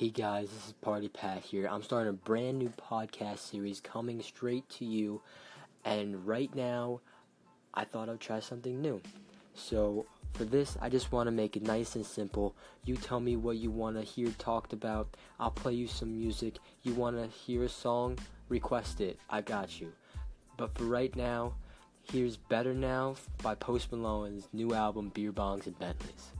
Hey guys, this is Party Pat here. I'm starting a brand new podcast series coming straight to you, and right now, I thought I'd try something new. So, for this, I just want to make it nice and simple. You tell me what you want to hear talked about. I'll play you some music. You want to hear a song? Request it. I got you. But for right now, here's Better Now by Post Malone's new album, Beer Bongs and Bentleys.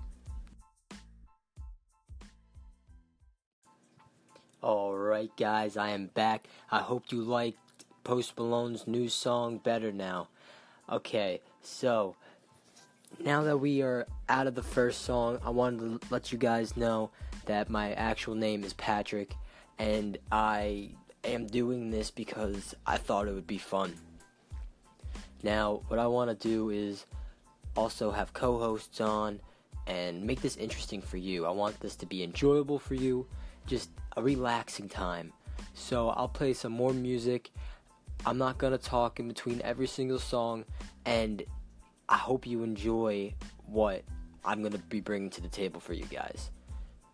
Alright, guys, I am back. I hope you liked Post Malone's new song, Better Now. Okay, so now that we are out of the first song, I wanted to let you guys know that my actual name is Patrick, and I am doing this because I thought it would be fun. Now, what I want to do is also have co hosts on and make this interesting for you. I want this to be enjoyable for you, just a relaxing time. So I'll play some more music. I'm not going to talk in between every single song, and I hope you enjoy what I'm going to be bringing to the table for you guys.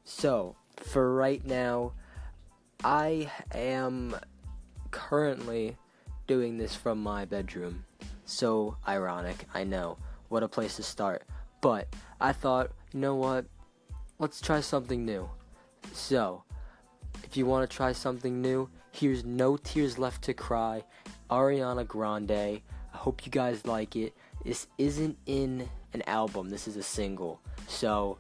So, for right now, I am currently doing this from my bedroom. So ironic, I know. What a place to start. But I thought, you know what? Let's try something new. So, if you want to try something new, here's No Tears Left to Cry, Ariana Grande. I hope you guys like it. This isn't in an album, this is a single. So,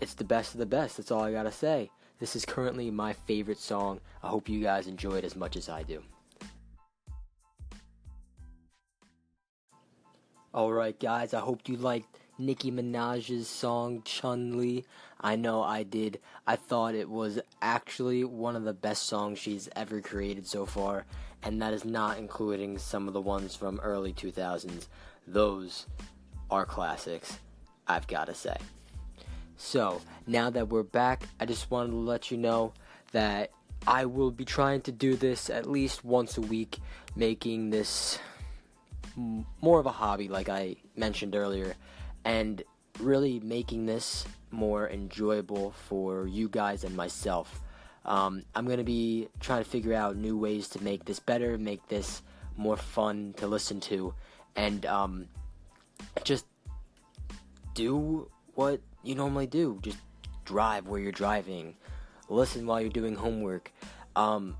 it's the best of the best. That's all I gotta say. This is currently my favorite song. I hope you guys enjoy it as much as I do. Alright, guys, I hope you liked Nicki Minaj's song Chun Li. I know I did. I thought it was actually one of the best songs she's ever created so far, and that is not including some of the ones from early 2000s. Those are classics, I've got to say. So, now that we're back, I just wanted to let you know that I will be trying to do this at least once a week, making this more of a hobby, like I mentioned earlier, and really making this more enjoyable for you guys and myself. Um, I'm going to be trying to figure out new ways to make this better, make this more fun to listen to, and um, just do what you normally do. Just drive where you're driving, listen while you're doing homework. Um,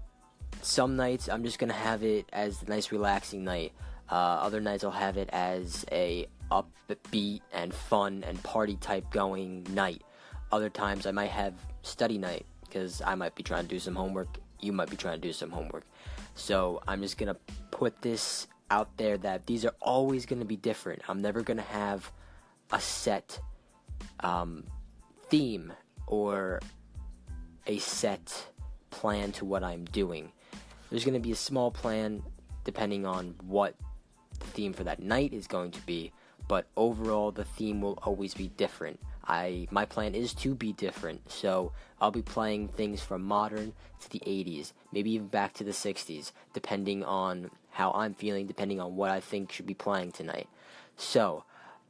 some nights I'm just going to have it as a nice relaxing night. Uh, other nights I'll have it as a upbeat and fun and party type going night. Other times I might have study night because I might be trying to do some homework. You might be trying to do some homework. So I'm just gonna put this out there that these are always gonna be different. I'm never gonna have a set um, theme or a set plan to what I'm doing. There's gonna be a small plan depending on what the theme for that night is going to be, but overall the theme will always be different. I my plan is to be different, so I'll be playing things from modern to the 80s, maybe even back to the 60s, depending on how I'm feeling, depending on what I think should be playing tonight. So,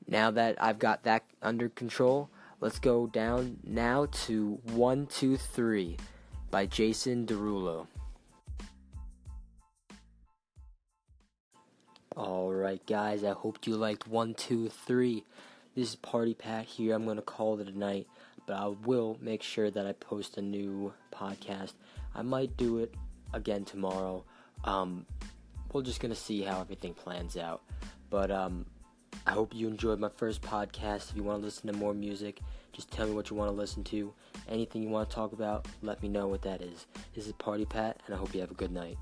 now that I've got that under control, let's go down now to 123 by Jason Derulo. Alright, guys, I hope you liked 1, 2, 3. This is Party Pat here. I'm going to call it a night, but I will make sure that I post a new podcast. I might do it again tomorrow. Um, we're just going to see how everything plans out. But um, I hope you enjoyed my first podcast. If you want to listen to more music, just tell me what you want to listen to. Anything you want to talk about, let me know what that is. This is Party Pat, and I hope you have a good night.